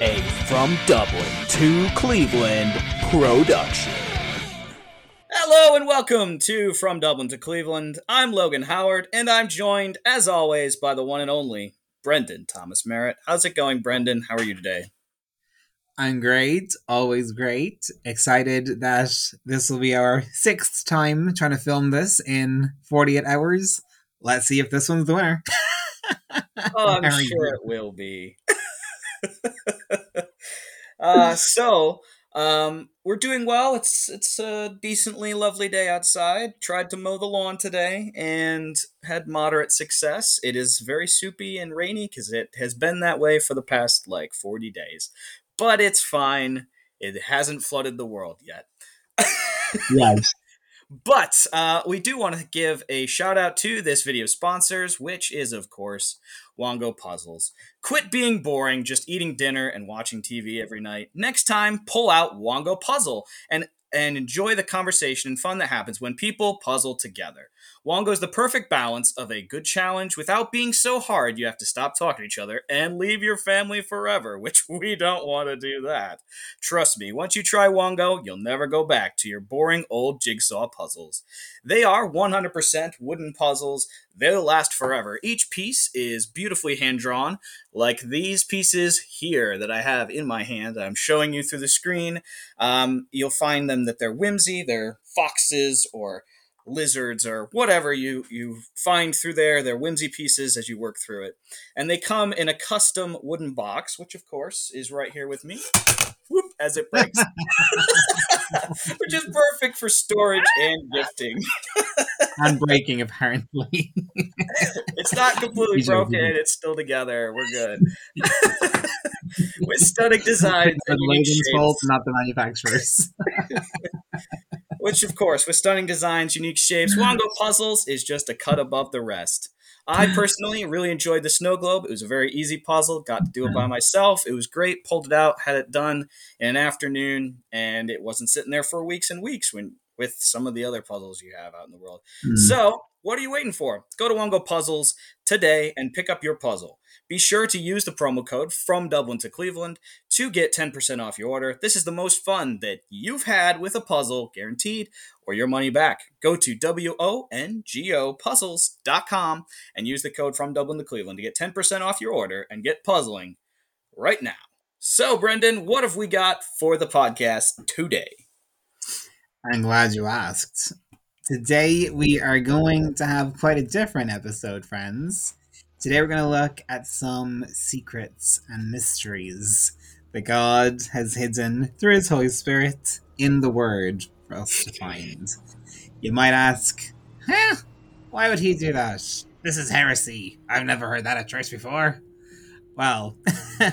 a From Dublin to Cleveland production. Hello and welcome to From Dublin to Cleveland. I'm Logan Howard, and I'm joined, as always, by the one and only Brendan Thomas Merritt. How's it going, Brendan? How are you today? I'm great, always great. Excited that this will be our sixth time trying to film this in 48 hours. Let's see if this one's the winner. oh, I'm sure it will be. uh, so um, we're doing well. It's it's a decently lovely day outside. Tried to mow the lawn today and had moderate success. It is very soupy and rainy because it has been that way for the past like 40 days but it's fine. It hasn't flooded the world yet. yes. But uh, we do want to give a shout out to this video sponsors, which is, of course, Wongo Puzzles. Quit being boring, just eating dinner and watching TV every night. Next time, pull out Wongo Puzzle and and enjoy the conversation and fun that happens when people puzzle together. Wongo is the perfect balance of a good challenge without being so hard you have to stop talking to each other and leave your family forever, which we don't want to do that. Trust me, once you try Wongo, you'll never go back to your boring old jigsaw puzzles. They are 100% wooden puzzles. They'll last forever. Each piece is beautifully hand drawn, like these pieces here that I have in my hand. I'm showing you through the screen. Um, you'll find them that they're whimsy, they're foxes or lizards or whatever you you find through there. They're whimsy pieces as you work through it, and they come in a custom wooden box, which of course is right here with me. Whoop, as it breaks, which is perfect for storage and gifting. and breaking, apparently. it's not completely broken. It's still together. We're good. With stunning designs. The Logan's fault, not the manufacturers which of course, with stunning designs, unique shapes, Wongo Puzzles is just a cut above the rest. I personally really enjoyed the snow globe. It was a very easy puzzle. Got to do it by myself. It was great. Pulled it out, had it done in an afternoon, and it wasn't sitting there for weeks and weeks when with some of the other puzzles you have out in the world. Mm. So, what are you waiting for? Go to Wongo Puzzles today and pick up your puzzle. Be sure to use the promo code from Dublin to Cleveland to get 10% off your order. This is the most fun that you've had with a puzzle, guaranteed, or your money back. Go to W-O-N-G-O puzzles.com and use the code from Dublin to Cleveland to get 10% off your order and get puzzling right now. So, Brendan, what have we got for the podcast today? I'm glad you asked. Today we are going to have quite a different episode, friends. Today we're going to look at some secrets and mysteries that God has hidden through His Holy Spirit in the Word for us to find. You might ask, huh? Why would He do that? This is heresy. I've never heard that at church before. Well,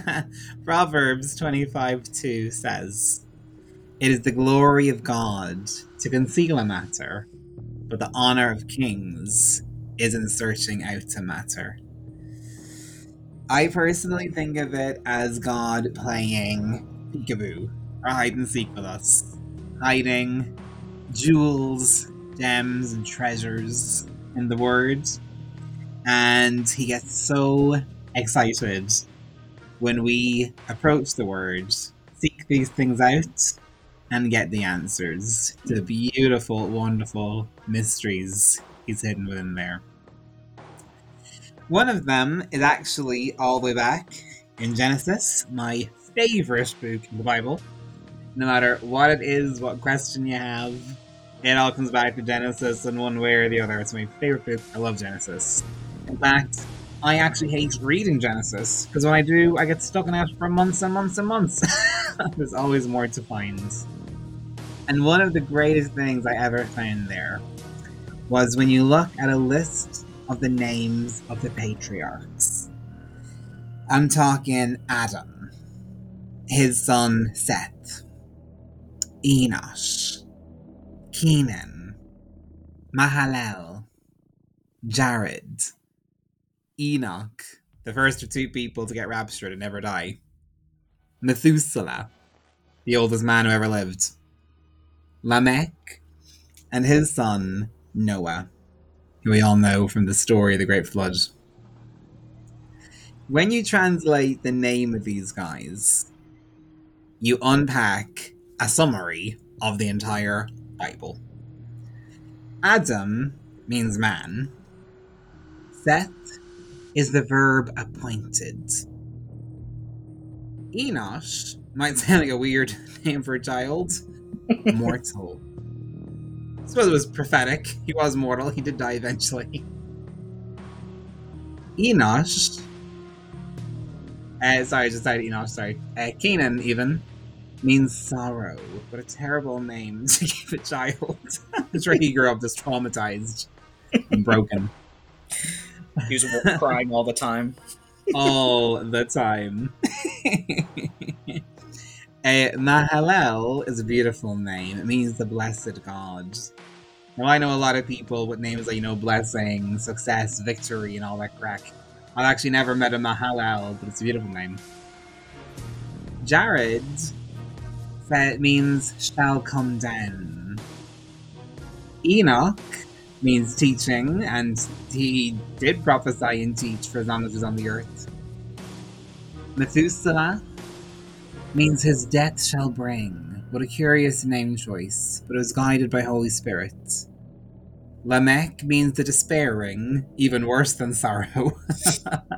Proverbs 25 2 says, It is the glory of God to conceal a matter, but the honor of kings is in searching out a matter. I personally think of it as God playing peekaboo or hide and seek with us, hiding jewels, gems, and treasures in the Word. And he gets so excited when we approach the Word, seek these things out, and get the answers to the beautiful, wonderful mysteries he's hidden within there. One of them is actually all the way back in Genesis, my favorite book in the Bible. No matter what it is, what question you have, it all comes back to Genesis in one way or the other. It's my favorite book. I love Genesis. In fact, I actually hate reading Genesis because when I do, I get stuck in it for months and months and months. There's always more to find. And one of the greatest things I ever found there was when you look at a list of the names of the patriarchs. I'm talking Adam, his son Seth, Enosh, Kenan, Mahalalel, Jared, Enoch, the first of two people to get raptured and never die, Methuselah, the oldest man who ever lived, Lamech, and his son, Noah, who we all know from the story of the Great Flood. When you translate the name of these guys you unpack a summary of the entire Bible. Adam means man. Seth is the verb appointed. Enosh might sound like a weird name for a child. Mortal. I suppose it was prophetic. He was mortal. He did die eventually. Enosh. Uh, sorry, I just said Enosh. Sorry. Uh, Canaan, even, means sorrow. What a terrible name to give a child. I'm sure he grew up just traumatized and broken. He was crying all the time. All the time. Uh, Mahalel is a beautiful name. It means the blessed God. Now, I know a lot of people with names like, you know, blessing, success, victory, and all that crack. I've actually never met a Mahalel, but it's a beautiful name. Jared that means shall come down. Enoch means teaching, and he did prophesy and teach for as long as he was on the earth. Methuselah means his death shall bring. What a curious name choice, but it was guided by Holy Spirit. Lamech means the despairing, even worse than sorrow.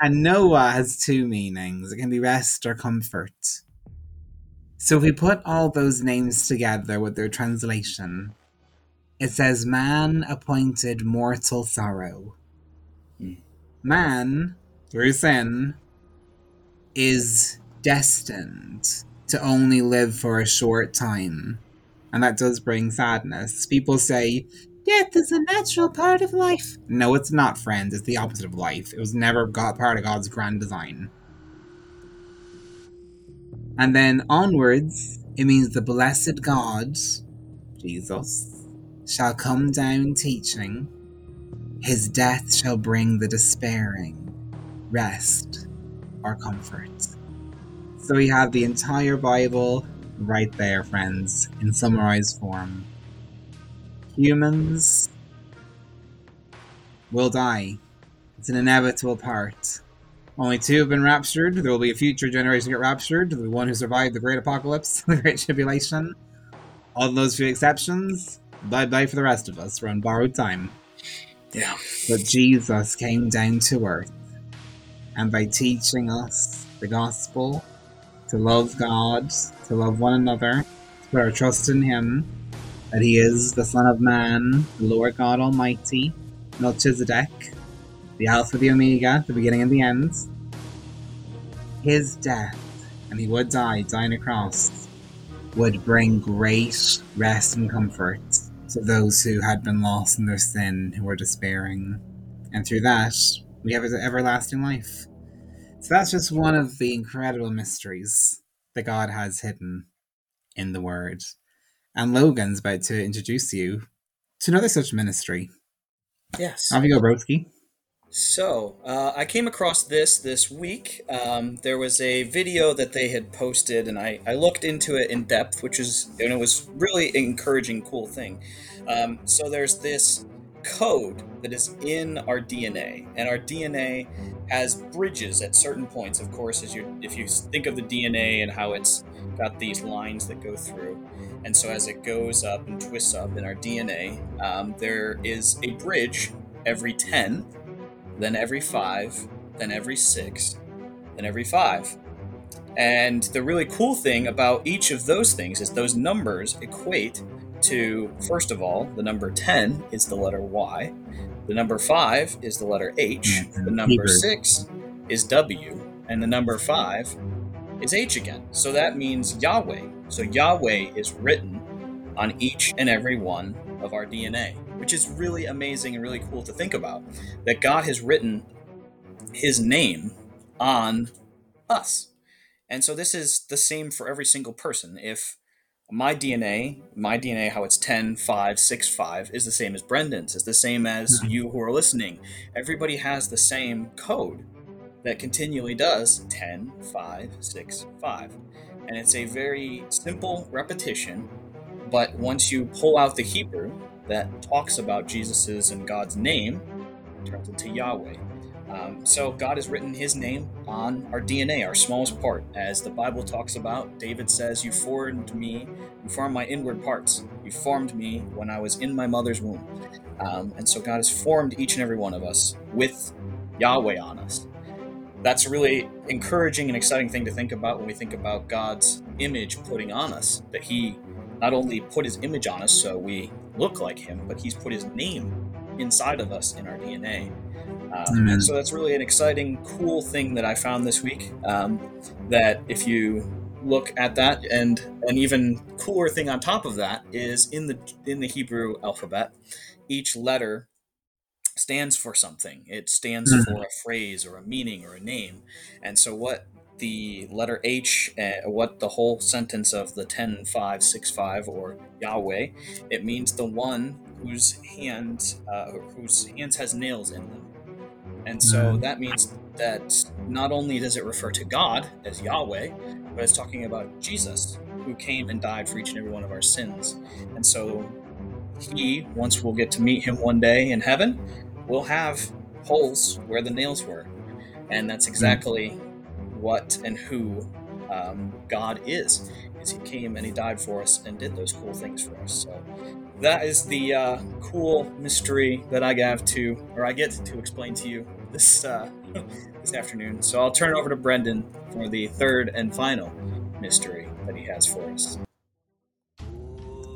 and Noah has two meanings. It can be rest or comfort. So if we put all those names together with their translation, it says man appointed mortal sorrow. Hmm. Man, through sin, is destined to only live for a short time. And that does bring sadness. People say, death is a natural part of life. No, it's not, friends. It's the opposite of life. It was never part of God's grand design. And then onwards, it means the blessed God, Jesus, shall come down teaching. His death shall bring the despairing rest or comfort. So we have the entire Bible right there, friends, in summarized form. Humans will die. It's an inevitable part only two have been raptured. There will be a future generation get raptured. The one who survived the Great Apocalypse, the Great Tribulation. All those few exceptions, bye bye for the rest of us. We're on borrowed time. Yeah. But Jesus came down to earth, and by teaching us the gospel, to love God, to love one another, to put our trust in Him, that He is the Son of Man, the Lord God Almighty, Melchizedek, the Alpha, the Omega, the beginning and the end. His death, and he would die, on a cross, would bring great rest and comfort to those who had been lost in their sin, who were despairing. And through that, we have an everlasting life. So that's just one of the incredible mysteries that God has hidden in the Word. And Logan's about to introduce you to another such ministry. Yes. Off you go, Broski. So, uh, I came across this this week. Um, there was a video that they had posted, and I, I looked into it in depth, which is, and it was really encouraging, cool thing. Um, so, there's this code that is in our DNA, and our DNA has bridges at certain points. Of course, as you if you think of the DNA and how it's got these lines that go through, and so as it goes up and twists up in our DNA, um, there is a bridge every ten then every five, then every six, then every five. And the really cool thing about each of those things is those numbers equate to, first of all, the number 10 is the letter Y, the number 5 is the letter H, the number 6 is W, and the number 5 is H again. So that means Yahweh. So Yahweh is written on each and every one of our DNA which is really amazing and really cool to think about. That God has written his name on us. And so this is the same for every single person. If my DNA, my DNA, how it's 10, 5, 6, 5, is the same as Brendan's, is the same as mm-hmm. you who are listening. Everybody has the same code that continually does 10, 5, 6, 5. And it's a very simple repetition, but once you pull out the Hebrew, that talks about Jesus's and God's name it turns into Yahweh. Um, so God has written His name on our DNA, our smallest part, as the Bible talks about. David says, "You formed me, you formed my inward parts. You formed me when I was in my mother's womb." Um, and so God has formed each and every one of us with Yahweh on us. That's a really encouraging and exciting thing to think about when we think about God's image putting on us. That He not only put His image on us so we look like Him, but He's put His name inside of us in our DNA. Um, so that's really an exciting, cool thing that I found this week. Um, that if you look at that, and an even cooler thing on top of that is in the in the Hebrew alphabet, each letter stands for something. It stands mm-hmm. for a phrase or a meaning or a name. And so what the letter H, uh, what the whole sentence of the 10, 5, 6, 5, or Yahweh, it means the one whose hand, uh, whose hands has nails in them. And so mm-hmm. that means that not only does it refer to God as Yahweh, but it's talking about Jesus, who came and died for each and every one of our sins. And so he, once we'll get to meet him one day in heaven, will have holes where the nails were. And that's hmm. exactly what and who um, God is. Is he came and he died for us and did those cool things for us. So that is the uh, cool mystery that I have to, or I get to explain to you this uh, this afternoon. So I'll turn it over to Brendan for the third and final mystery that he has for us.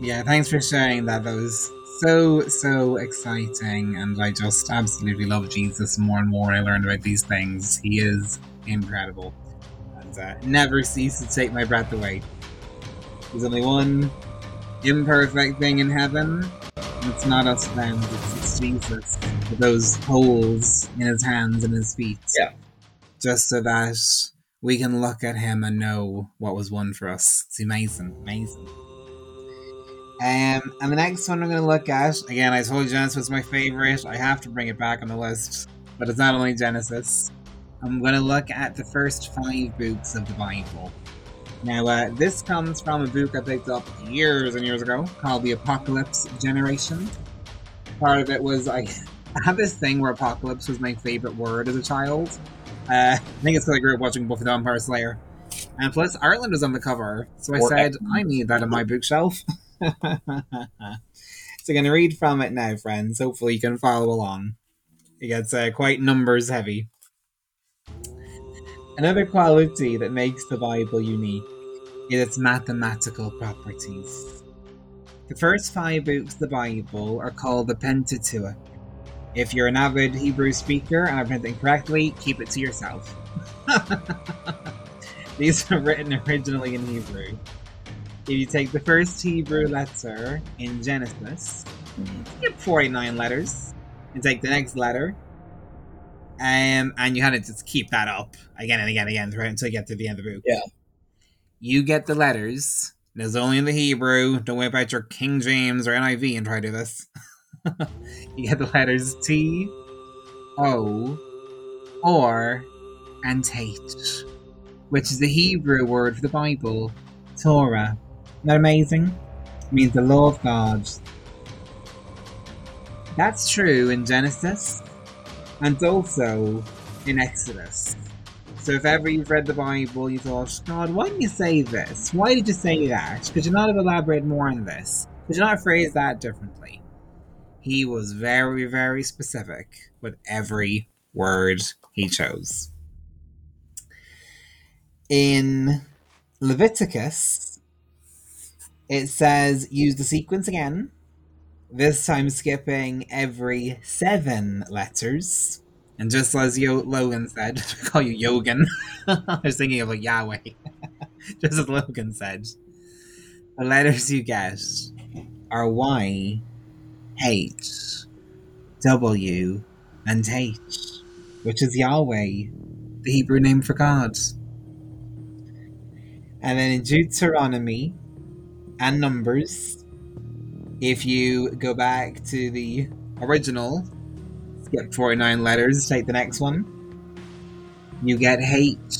Yeah, thanks for sharing that. That was so so exciting, and I just absolutely love Jesus more and more. I learn about these things. He is incredible, and uh, never cease to take my breath away. There's only one imperfect thing in heaven. It's not us friends, it's, it's Jesus with those holes in his hands and his feet. Yeah. Just so that we can look at him and know what was won for us. It's amazing, amazing. Um, and the next one I'm going to look at, again, I told you Genesis was my favorite. I have to bring it back on the list, but it's not only Genesis. I'm going to look at the first five books of the Bible. Now, uh, this comes from a book I picked up years and years ago called The Apocalypse Generation. Part of it was I, I had this thing where apocalypse was my favorite word as a child. Uh, I think it's because I grew up watching Buffy the Vampire Slayer. And plus, Ireland was on the cover, so I or said, I need that on my bookshelf. so I'm going to read from it now, friends. Hopefully, you can follow along. It gets uh, quite numbers heavy. Another quality that makes the Bible unique is its mathematical properties. The first five books of the Bible are called the Pentateuch. If you're an avid Hebrew speaker and I've written it correctly, keep it to yourself. These were written originally in Hebrew. If you take the first Hebrew letter in Genesis, get 49 letters, and take the next letter, um, and you had to just keep that up again and again and again throughout until you get to the end of the book. Yeah. You get the letters. There's only in the Hebrew. Don't worry about your King James or NIV and try to do this. you get the letters T, O, or, and H, which is the Hebrew word for the Bible, Torah. Isn't that amazing? It means the law of God. That's true in Genesis, and also in Exodus. So if ever you've read the Bible, you thought, God, why did you say this? Why did you say that? Could you not have elaborated more on this? Could you not phrase that differently? He was very, very specific with every word he chose. In Leviticus, it says use the sequence again this time skipping every seven letters. And just as Yo- Logan said, I call you Yogan. I was thinking of like Yahweh. just as Logan said, the letters you get are Y, H, W, and H, which is Yahweh, the Hebrew name for God. And then in Deuteronomy and Numbers, if you go back to the original, skip 49 letters, take the next one, you get H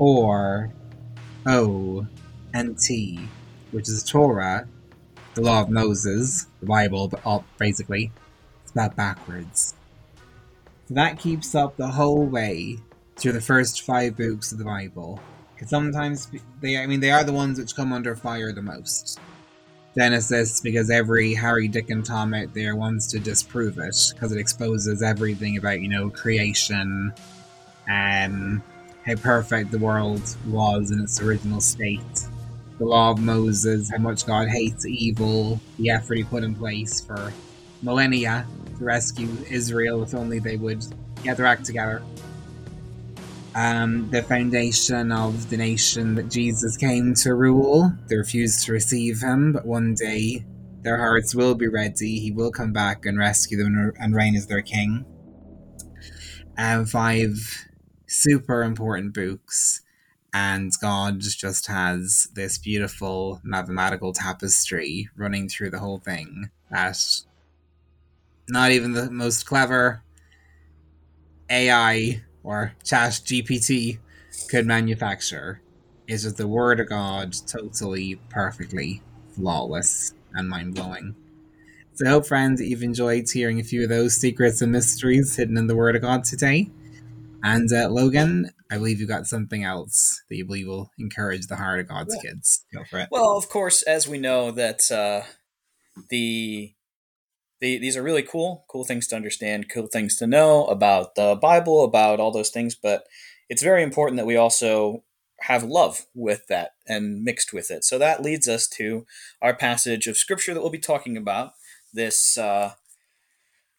or O and T, which is Torah, the law of Moses, the Bible, but all basically, it's about backwards. that keeps up the whole way through the first five books of the Bible. Because sometimes they, I mean, they are the ones which come under fire the most. Genesis, because every Harry, Dick, and Tom out there wants to disprove it, because it exposes everything about, you know, creation, and how perfect the world was in its original state, the law of Moses, how much God hates evil, the effort he put in place for millennia to rescue Israel if only they would get their act together. Um, the foundation of the nation that Jesus came to rule, they refused to receive him, but one day their hearts will be ready. He will come back and rescue them and reign as their king. And five super important books and God just has this beautiful mathematical tapestry running through the whole thing that not even the most clever AI or Chat GPT could manufacture. Is just the Word of God totally, perfectly flawless and mind blowing. So I hope, friends, that you've enjoyed hearing a few of those secrets and mysteries hidden in the Word of God today. And uh, Logan, I believe you've got something else that you believe will encourage the heart of God's yeah. kids. Go for it. Well, of course, as we know that uh, the the, these are really cool, cool things to understand, cool things to know about the Bible, about all those things. But it's very important that we also have love with that and mixed with it. So that leads us to our passage of scripture that we'll be talking about this uh,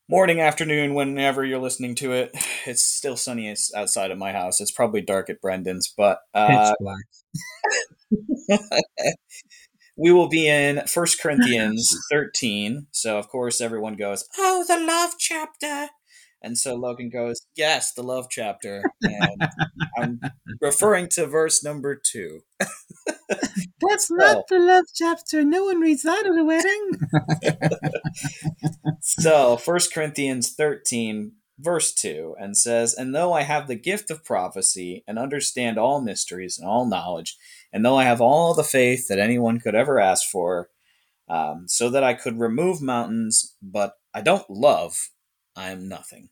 morning, afternoon, whenever you're listening to it. It's still sunny outside of my house. It's probably dark at Brendan's, but uh, we will be in First Corinthians 13. So, of course, everyone goes, Oh, the love chapter. And so Logan goes, Yes, the love chapter. And I'm referring to verse number two. That's so, not the love chapter. No one reads that at a wedding. so, First Corinthians 13, verse 2, and says, And though I have the gift of prophecy and understand all mysteries and all knowledge, and though I have all the faith that anyone could ever ask for, um, so that I could remove mountains, but I don't love, I am nothing.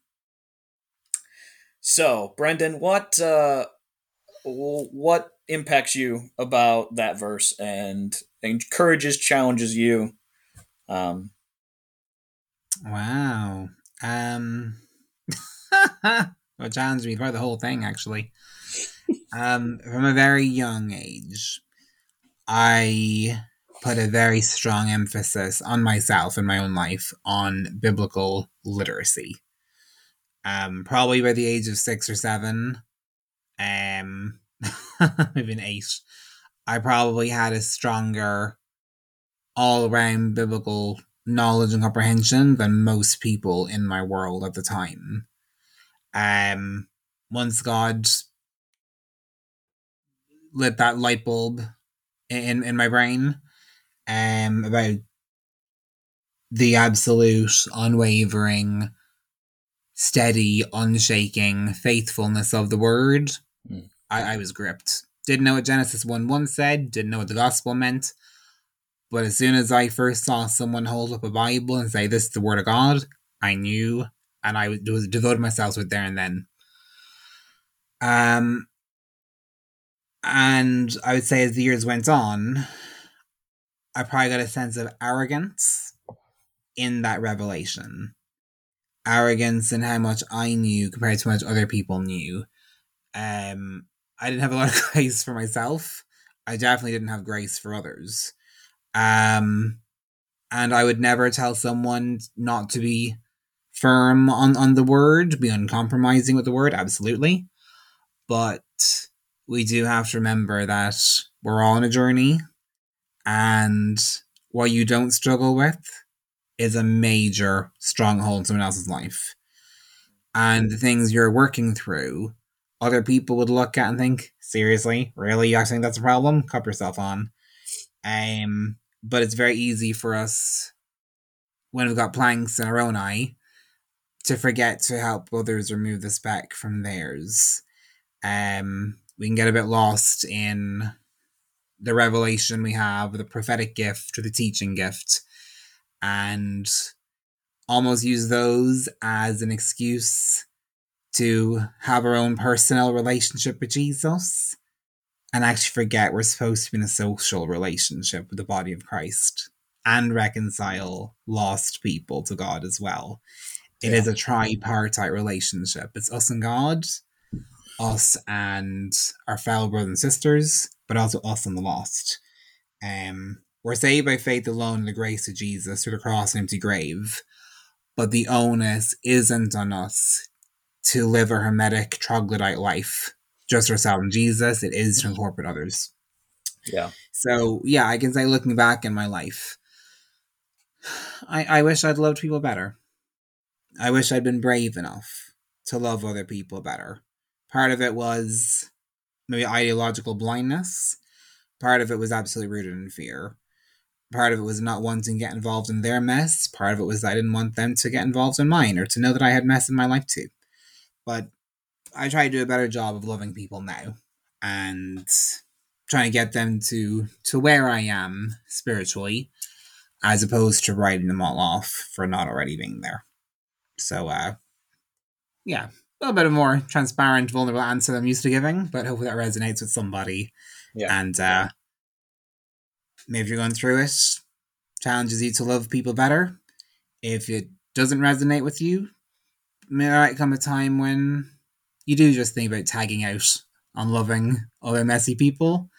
So, Brendan, what uh, what impacts you about that verse and encourages, challenges you? Um, wow. Um, well, challenged me throughout the whole thing, actually. Um, from a very young age, I put a very strong emphasis on myself in my own life on biblical literacy. Um, probably by the age of six or seven, um, even eight, I probably had a stronger all around biblical knowledge and comprehension than most people in my world at the time. Um, once God lit that light bulb in in my brain um about the absolute unwavering steady unshaking faithfulness of the word. Mm. I, I was gripped. Didn't know what genesis 1 1 said didn't know what the gospel meant. But as soon as i first saw someone hold up a bible and say this is the word of god i knew and i was devoted myself to it there and then. Um and I would say as the years went on, I probably got a sense of arrogance in that revelation. Arrogance in how much I knew compared to how much other people knew. Um, I didn't have a lot of grace for myself. I definitely didn't have grace for others. Um, and I would never tell someone not to be firm on, on the word, be uncompromising with the word, absolutely. But we do have to remember that we're all on a journey and what you don't struggle with is a major stronghold in someone else's life. And the things you're working through, other people would look at and think, seriously, really? You actually think that's a problem? Cup yourself on. Um, but it's very easy for us when we've got planks in our own eye to forget to help others remove the speck from theirs. Um, we can get a bit lost in the revelation we have, the prophetic gift or the teaching gift, and almost use those as an excuse to have our own personal relationship with Jesus and actually forget we're supposed to be in a social relationship with the body of Christ and reconcile lost people to God as well. It yeah. is a tripartite relationship. It's us and God, us and our fellow brothers and sisters, but also us and the lost. Um, we're saved by faith alone in the grace of Jesus through the cross and empty grave, but the onus isn't on us to live a hermetic troglodyte life just ourselves and Jesus. It is to incorporate others. Yeah. So yeah, I can say looking back in my life, I I wish I'd loved people better. I wish I'd been brave enough to love other people better. Part of it was maybe ideological blindness. Part of it was absolutely rooted in fear. Part of it was not wanting to get involved in their mess. Part of it was I didn't want them to get involved in mine or to know that I had mess in my life too. But I try to do a better job of loving people now and trying to get them to to where I am spiritually, as opposed to writing them all off for not already being there. So, uh, yeah, a little bit of more transparent, vulnerable answer I'm used to giving, but hopefully that resonates with somebody. Yeah. And uh, maybe you're going through it, challenges you to love people better. If it doesn't resonate with you, there might come a time when you do just think about tagging out on loving other messy people,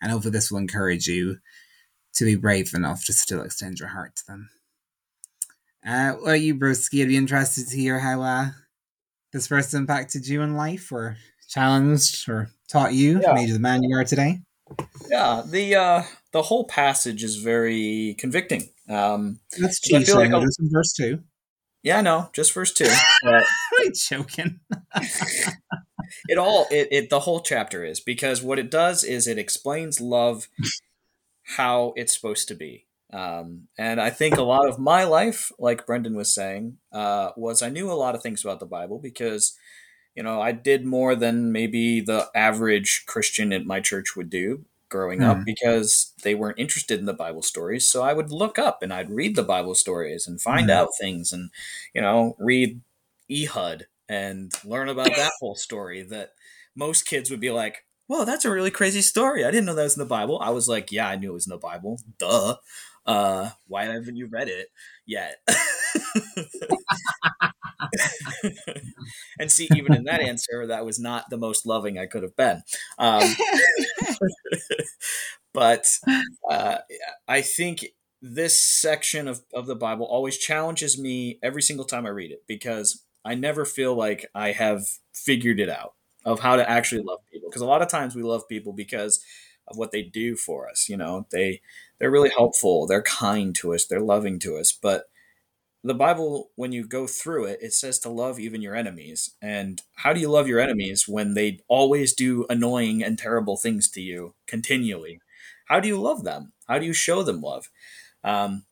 and hopefully this will encourage you to be brave enough to still extend your heart to them. Uh, what are you, Broski? I'd be interested to hear how uh, this first impacted you in life, or challenged, or taught you, yeah. made you the man you are today. Yeah, the uh, the whole passage is very convicting. Um, That's cheap. I feel like verse two. Yeah, no, just verse two. But I'm joking. it all it, it the whole chapter is because what it does is it explains love how it's supposed to be. Um, and I think a lot of my life, like Brendan was saying, uh, was I knew a lot of things about the Bible because, you know, I did more than maybe the average Christian at my church would do growing up hmm. because they weren't interested in the Bible stories. So I would look up and I'd read the Bible stories and find mm. out things and, you know, read Ehud and learn about that whole story that most kids would be like, Whoa, that's a really crazy story. I didn't know that was in the Bible. I was like, Yeah, I knew it was in the Bible. Duh. Uh, why haven't you read it yet? and see, even in that answer, that was not the most loving I could have been. Um, but uh, I think this section of, of the Bible always challenges me every single time I read it because I never feel like I have figured it out of how to actually love people. Because a lot of times we love people because of what they do for us. You know, they they're really helpful, they're kind to us, they're loving to us, but the Bible, when you go through it, it says to love even your enemies. And how do you love your enemies when they always do annoying and terrible things to you continually? How do you love them? How do you show them love? Um,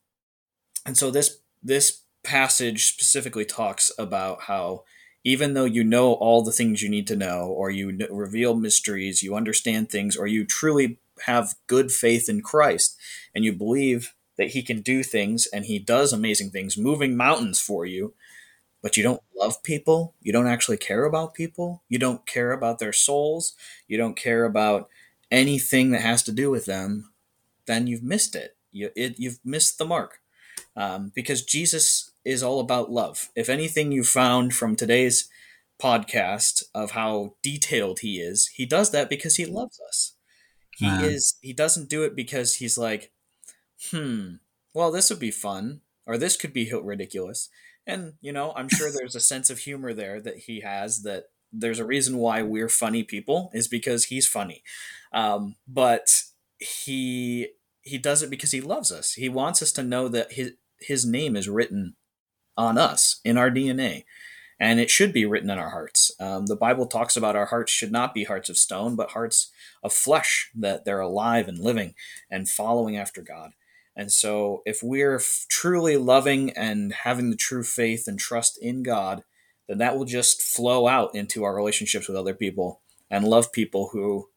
and so this this passage specifically talks about how even though you know all the things you need to know, or you reveal mysteries, you understand things, or you truly have good faith in Christ, and you believe that he can do things and he does amazing things, moving mountains for you, but you don't love people, you don't actually care about people, you don't care about their souls, you don't care about anything that has to do with them, then you've missed it. You, it you've missed the mark. Um, because Jesus is all about love. If anything you found from today's podcast of how detailed he is, he does that because he loves us. He uh. is he doesn't do it because he's like, hmm, well, this would be fun, or this could be ridiculous. And, you know, I'm sure there's a sense of humor there that he has that there's a reason why we're funny people is because he's funny. Um, but he he does it because he loves us. He wants us to know that his his name is written on us in our DNA, and it should be written in our hearts. Um, the Bible talks about our hearts should not be hearts of stone, but hearts of flesh that they're alive and living and following after God. And so, if we're f- truly loving and having the true faith and trust in God, then that will just flow out into our relationships with other people and love people who,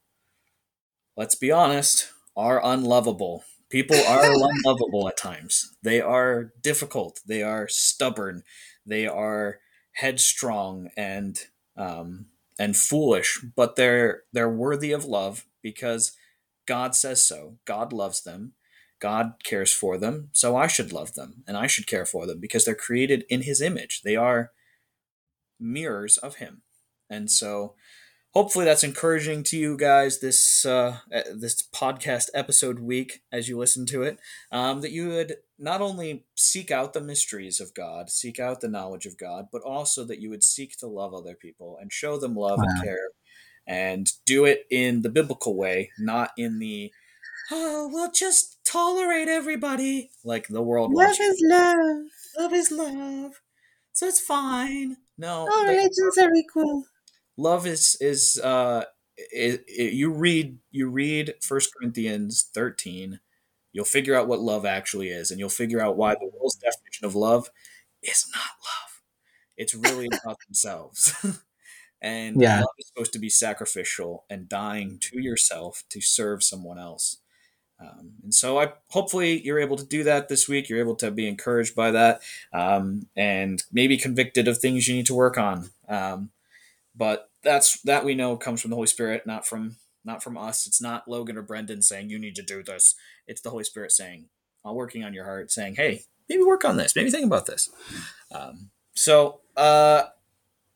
let's be honest, are unlovable. People are unlovable at times. They are difficult. They are stubborn. They are headstrong and um, and foolish, but they're they're worthy of love because God says so. God loves them. God cares for them, so I should love them and I should care for them because they're created in His image. They are mirrors of Him, and so hopefully that's encouraging to you guys this uh, this podcast episode week as you listen to it um, that you would not only seek out the mysteries of god seek out the knowledge of god but also that you would seek to love other people and show them love wow. and care and do it in the biblical way not in the oh we'll just tolerate everybody like the world love is love. Love is love. So it's fine. No all religions are equal love is is uh it, it, you read you read First Corinthians 13 you'll figure out what love actually is and you'll figure out why the world's definition of love is not love it's really about themselves and yeah. love is supposed to be sacrificial and dying to yourself to serve someone else um, and so I hopefully you're able to do that this week. You're able to be encouraged by that, um, and maybe convicted of things you need to work on. Um, but that's that we know comes from the Holy Spirit, not from not from us. It's not Logan or Brendan saying you need to do this. It's the Holy Spirit saying, "I'm working on your heart," saying, "Hey, maybe work on this. Maybe think about this." Um, so uh,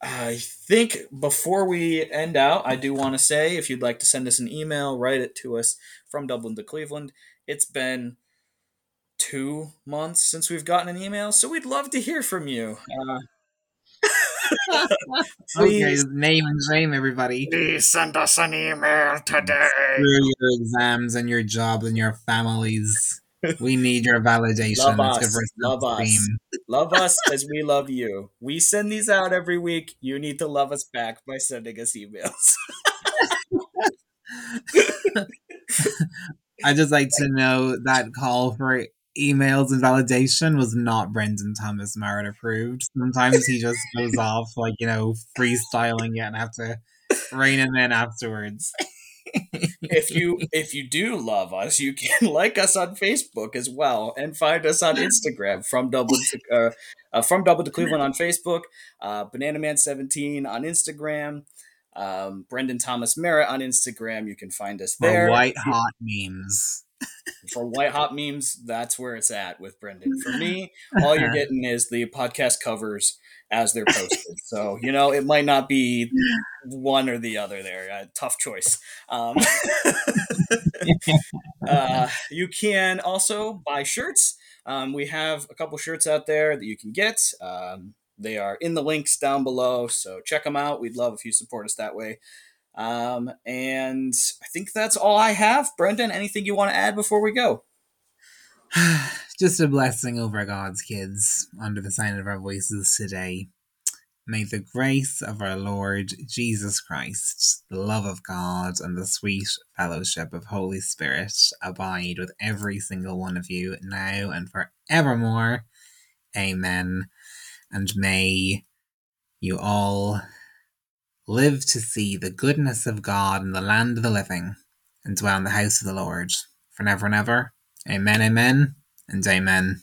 I think before we end out, I do want to say if you'd like to send us an email, write it to us from Dublin to Cleveland. It's been two months since we've gotten an email, so we'd love to hear from you. Uh, okay, name and shame, everybody. Please send us an email today. Through your exams and your jobs and your families. We need your validation. love us. Love us. love us as we love you. We send these out every week. You need to love us back by sending us emails. I just like to know that call for emails and validation was not Brendan Thomas Merritt approved. Sometimes he just goes off like, you know, freestyling it and have to rein him in afterwards. if you if you do love us, you can like us on Facebook as well and find us on Instagram from double to uh, uh, from Dublin to Cleveland on Facebook, uh, Banana Man seventeen on Instagram, um, Brendan Thomas Merritt on Instagram. You can find us there. White hot memes for white hot memes, that's where it's at with Brendan. For me, all you're getting is the podcast covers as they're posted. So you know, it might not be one or the other. There, uh, tough choice. Um, uh, you can also buy shirts. Um, we have a couple shirts out there that you can get. Um, they are in the links down below, so check them out. We'd love if you support us that way. Um, and I think that's all I have. Brendan, anything you want to add before we go? Just a blessing over God's kids under the sign of our voices today. May the grace of our Lord Jesus Christ, the love of God, and the sweet fellowship of Holy Spirit abide with every single one of you now and forevermore. Amen. And may you all live to see the goodness of God in the land of the living, and dwell in the house of the Lord for never and ever. Amen, amen, and amen.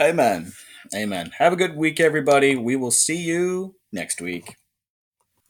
Amen. Amen. Have a good week, everybody. We will see you next week.